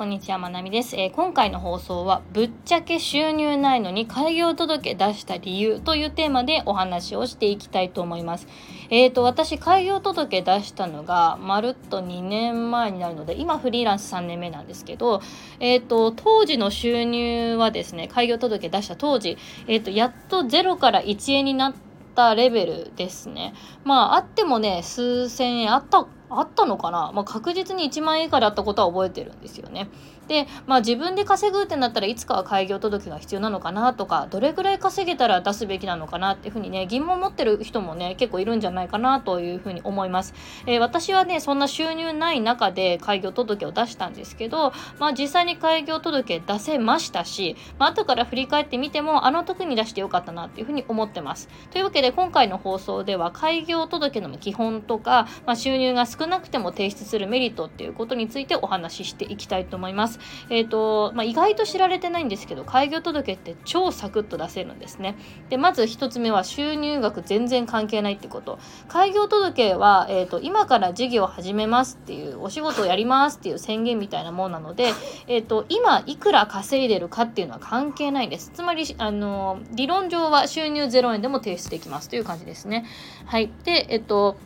こんにちは、まなみです、えー、今回の放送は、ぶっちゃけ収入ないのに開業届出した理由というテーマでお話をしていきたいと思います。えっ、ー、と、私、開業届出したのが、まるっと2年前になるので、今フリーランス3年目なんですけど、えっ、ー、と、当時の収入はですね、開業届出した当時、えっ、と、やっと0から1円になったレベルですね。まあ、あってもね、数千円あったあったのかな、まあ、確実に1万円以下だったことは覚えてるんですよね。で、まあ、自分で稼ぐってなったらいつかは開業届が必要なのかなとかどれぐらい稼げたら出すべきなのかなっていうふうにね疑問を持ってる人もね結構いるんじゃないかなというふうに思います。えー、私はねそんな収入ない中で開業届を出したんですけど、まあ、実際に開業届出せましたし、まあ後から振り返ってみてもあの時に出してよかったなっていうふうに思ってます。というわけで今回の放送では開業届の基本とか、まあ、収入が少少なくても提出するメリットっていうことについてお話ししていきたいと思います。えっ、ー、と、まあ、意外と知られてないんですけど、開業届って超サクッと出せるんですね。で、まず1つ目は収入額全然関係ないってこと。開業届は、えっ、ー、と、今から事業を始めますっていう、お仕事をやりますっていう宣言みたいなものなので、えっ、ー、と、今いくら稼いでるかっていうのは関係ないんです。つまり、あの、理論上は収入0円でも提出できますという感じですね。はい。で、えっと、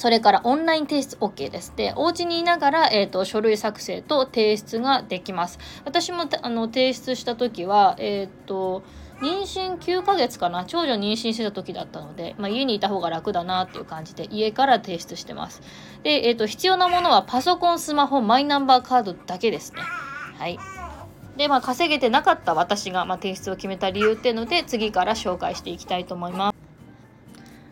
それからオンライン提出 OK です。で、お家にいながら、え、ー、と、書類作成と提出ができます。私もあの提出した時は、えっ、ー、と、妊娠9ヶ月かな？長女妊娠してた時だったので、まあ、家にいた方が楽だなっていう感じで家から提出してます。で、えっ、ー、と、必要なものはパソコン、スマホ、マイナンバーカードだけですね。はい。で、まあ、稼げてなかった私が、まあ、提出を決めた理由っていうので、次から紹介していきたいと思います。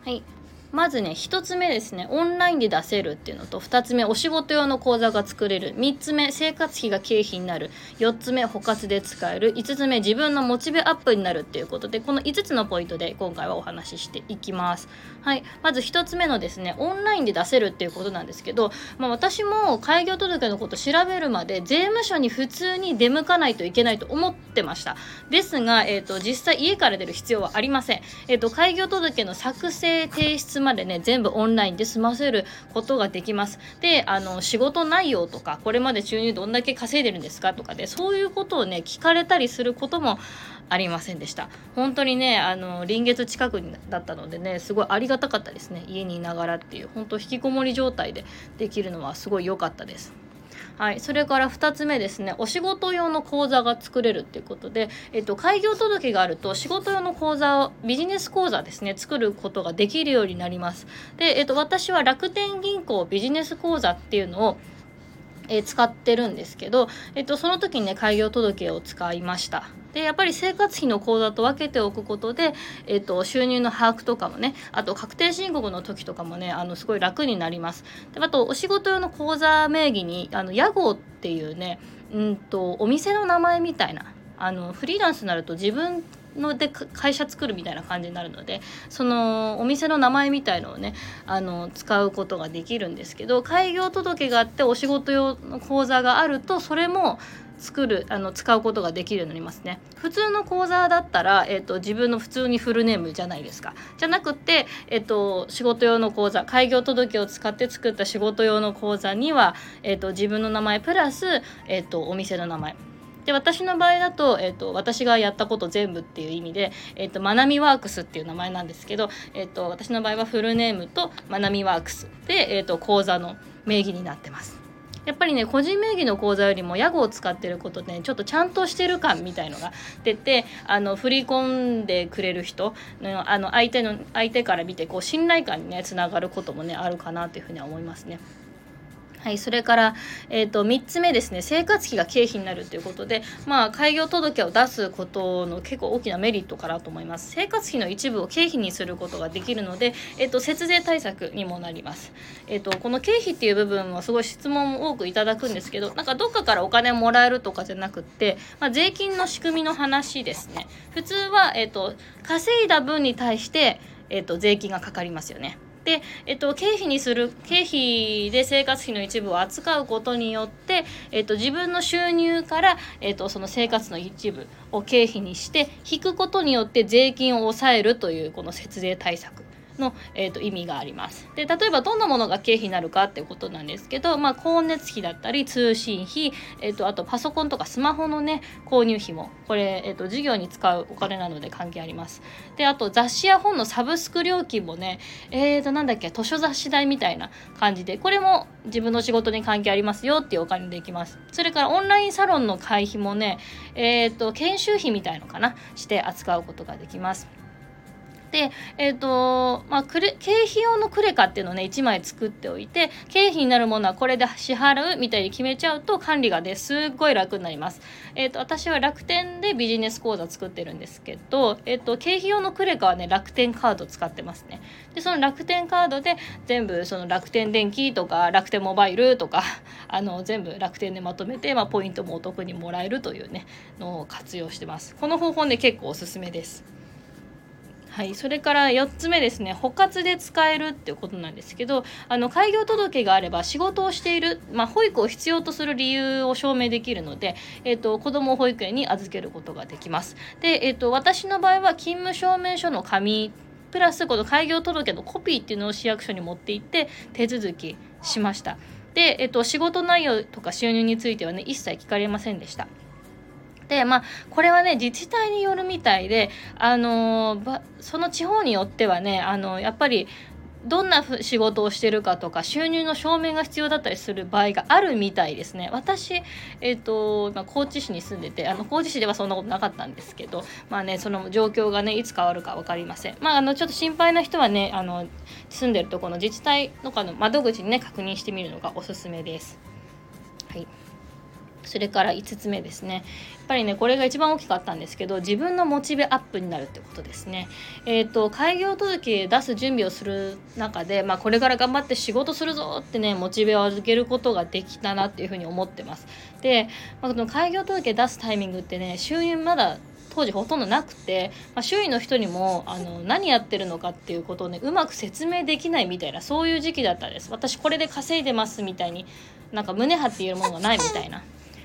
はい。まずね1つ目ですね。オンラインで出せるっていうのと2つ目お仕事用の口座が作れる。3つ目生活費が経費になる。4つ目補活で使える。5つ目自分のモチベアップになるっていうことでこの5つのポイントで今回はお話ししていきます。はい。まず1つ目のですねオンラインで出せるっていうことなんですけど、まあ、私も開業届のこと調べるまで税務署に普通に出向かないといけないと思ってました。ですが、えーと、実際家から出る必要はありません、えーと開業届の作成提出までね全部オンラインで済ませることができます。であの仕事内容とかこれまで収入どんだけ稼いでるんですかとかでそういうことをね聞かれたりすることもありませんでした。本当にねあの臨月近くだったのでねすごいありがたかったですね。家にいながらっていう本当引きこもり状態でできるのはすごい良かったです。はい、それから2つ目ですね。お仕事用の口座が作れるっていうことで、えっと、開業届があると仕事用の口座をビジネス口座ですね作ることができるようになります。で、えっと、私は楽天銀行ビジネス口座っていうのをえー、使ってるんですけど、えっと、その時にね開業届を使いました。でやっぱり生活費の口座と分けておくことで、えーと、収入の把握とかもねあと確定申告の時とかもねあのすごい楽になります。であとお仕事用の口座名義にあの屋号っていうねうんとお店の名前みたいなあのフリーランスになると自分ので会社作るみたいな感じになるのでそのお店の名前みたいのをねあの使うことができるんですけど開業届があってお仕事用の口座があるとそれも作るあの使うことができるようになりますね。普通の講座だったら、えーと、自分の普通にフルネームじゃないですか。じゃなくて、えーと、仕事用の講座開業届を使って作った仕事用の講座には、えーと、自分の名前プラス、えー、とお店の名前。で私の場合だと,、えーと、私がやったこと全部っていう意味で、えーと、まなみワークスっていう名前なんですけど、えーと、私の場合はフルネームとまなみワークスで、えー、と講座の名義になってます。やっぱりね個人名義の口座よりも屋号を使ってることで、ね、ちょっとちゃんとしてる感みたいのが出てあの振り込んでくれる人のあの相手の相手から見てこう信頼感にねつながることもねあるかなというふうには思いますね。はい、それから、えーと、3つ目ですね生活費が経費になるということで、まあ、開業届を出すことの結構大きなメリットかなと思います。生活費の一部を経費にすることができるので、えーと、節税対策にもなります、えーと、この経費っていう部分はすごい質問も多くいただくんですけどなんかどっかからお金もらえるとかじゃなくって、まあ、税金の仕組みの話ですね。普通は、えー、と稼いだ分に対して、えー、と税金がかかりますよね。で、えっと、経費にする経費で生活費の一部を扱うことによって、えっと、自分の収入から、えっと、その生活の一部を経費にして引くことによって税金を抑えるというこの節税対策。の、えーと、意味があります。で例えばどんなものが経費になるかっていうことなんですけど、まあ、光熱費だったり通信費、えーと、あとパソコンとかスマホのね購入費もこれ、えーと、と事業に使うお金なので関係あります。であと雑誌や本のサブスク料金もねえーとなんだっけ図書雑誌代みたいな感じでこれも自分の仕事に関係ありますよっていうお金できます。それからオンラインサロンの会費もね、えー、と研修費みたいのかなして扱うことができます。で、えっ、ー、と、まあ、経費用のクレカっていうのをね、1枚作っておいて、経費になるものはこれで支払うみたいに決めちゃうと管理がね、すっごい楽になります。え、ー、と、私は楽天でビジネス講座作ってるんですけど、えっ、ー、と、経費用のクレカはね、楽天カード使ってますね。で、その楽天カードで全部、その楽天電気とか楽天モバイルとか、あの、全部楽天でまとめて、まあ、ポイントもお得にもらえるというね、のを活用してます。この方法ね、結構おすすめです。はい、それから4つ目ですね補活で使えるっていうことなんですけどあの開業届があれば仕事をしている、まあ、保育を必要とする理由を証明できるので、えーと、子どもを保育園に預けることができます。で、えーと、私の場合は勤務証明書の紙プラスこの開業届のコピーっていうのを市役所に持って行って手続きしました。で、えっと、仕事内容とか収入についてはね一切聞かれませんでした。でまあこれはね自治体によるみたいであのその地方によってはねあのやっぱりどんな仕事をしてるかとか収入の証明が必要だったりする場合があるみたいですね。私、えーとま、高知市に住んでてあの高知市ではそんなことなかったんですけどまあねその状況がねいつ変わるか分かりません。まああのちょっと心配な人はねあの住んでるところの自治体とかの窓口にね確認してみるのがおすすめです。はい。それから5つ目ですね。やっぱりねこれが一番大きかったんですけど自分のモチベアップになるってことですね。えっ、ー、と開業届出す準備をする中で、まあ、これから頑張って仕事するぞってねモチベを預けることができたなっていうふうに思ってます。で、まあ、この開業届出すタイミングってね収入まだ当時ほとんどなくて、まあ、周囲の人にもあの何やってるのかっていうことをねうまく説明できないみたいなそういう時期だったんです。私これで稼いでますみたいになんか胸張って言えるものがないみたいな。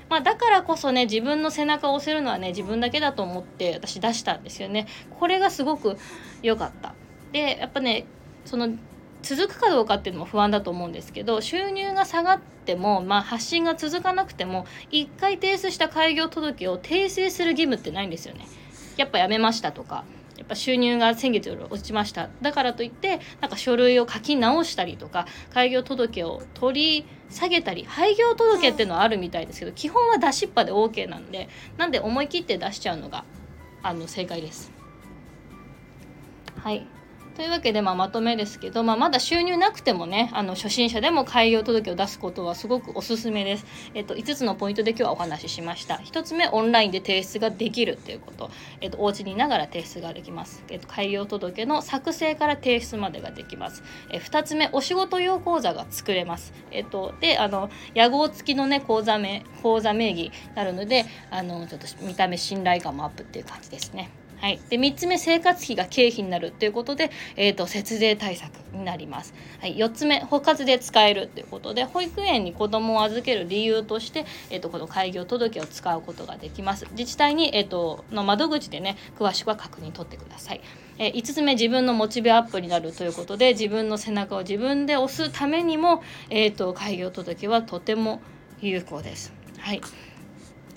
まあ、だからこそね自分の背中を押せるのはね自分だけだと思って私出したんですよね。これがすごく良かった。でやっぱねその続くかどうかっていうのも不安だと思うんですけど収入が下がっても、まあ、発信が続かなくても1回提出した開業届を訂正する義務ってないんですよね。やっぱやめましたとか。やっぱ収入が先月より落ちましただからといってなんか書類を書き直したりとか開業届を取り下げたり廃業届っていうのはあるみたいですけど基本は出しっぱで OK なんでなんで思い切って出しちゃうのがあの正解です。はいというわけで、まあ、まとめですけど、まあ、まだ収入なくてもねあの初心者でも開業届を出すことはすごくおすすめです、えっと、5つのポイントで今日はお話ししました。1つ目オンラインで提出ができるっていうこと、えっと、お家にいながら提出ができます、えっと、開業届の作成から提出までができます、え2つ目お仕事用口座が作れます、えっと、であの屋号付きのね口座名口座名義になるのであのちょっと見た目信頼感もアップっていう感じですね。はい、で3つ目生活費が経費になるということで、えーと、節税対策になります、はい、4つ目包括で使えるということで保育園に子どもを預ける理由として、えーと、この開業届を使うことができます。自治体に、えーと、の窓口でね詳しくは確認取ってください、えー、5つ目自分のモチベアップになるということで自分の背中を自分で押すためにも、えー、と開業届はとても有効です。はい。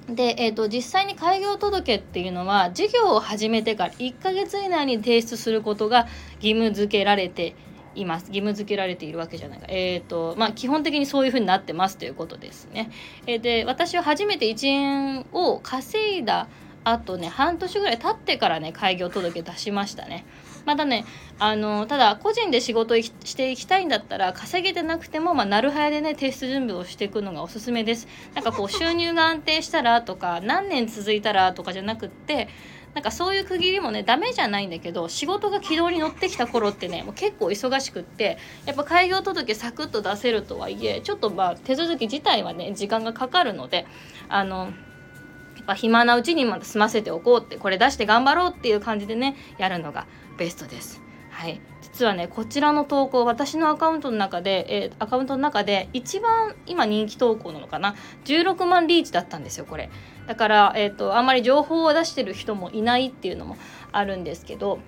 で、えーと、実際に開業届っていうのは事業を始めてから1ヶ月以内に提出することが義務付けられています。義務付けられているわけじゃないかえっ、ー、とまあ基本的にそういうふうになってますということですね、えー、で私は初めて1円を稼いだあとね半年ぐらい経ってからね開業届出しましたね。まだねあのただ個人で仕事していきたいんだったら稼げてなくても、まあ、なるはやでね提出準備をしていくのがおすすめですなんかこう収入が安定したらとか何年続いたらとかじゃなくってなんかそういう区切りもねダメじゃないんだけど仕事が軌道に乗ってきた頃ってねもう結構忙しくってやっぱ開業届サクッと出せるとはいえちょっとまあ手続き自体はね時間がかかるのであのやっぱ暇なうちにまた済ませておこうってこれ出して頑張ろうっていう感じでねやるのがベストです。はい、実はねこちらの投稿私のアカウントの中で、えー、アカウントの中で一番今人気投稿なのかな？16万リーチだったんですよこれ。だから、えーと、あんまり情報を出してる人もいないっていうのもあるんですけど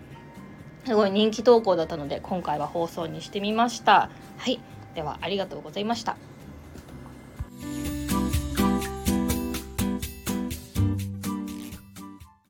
すごい人気投稿だったので今回は放送にしてみました。はい。ではありがとうございました。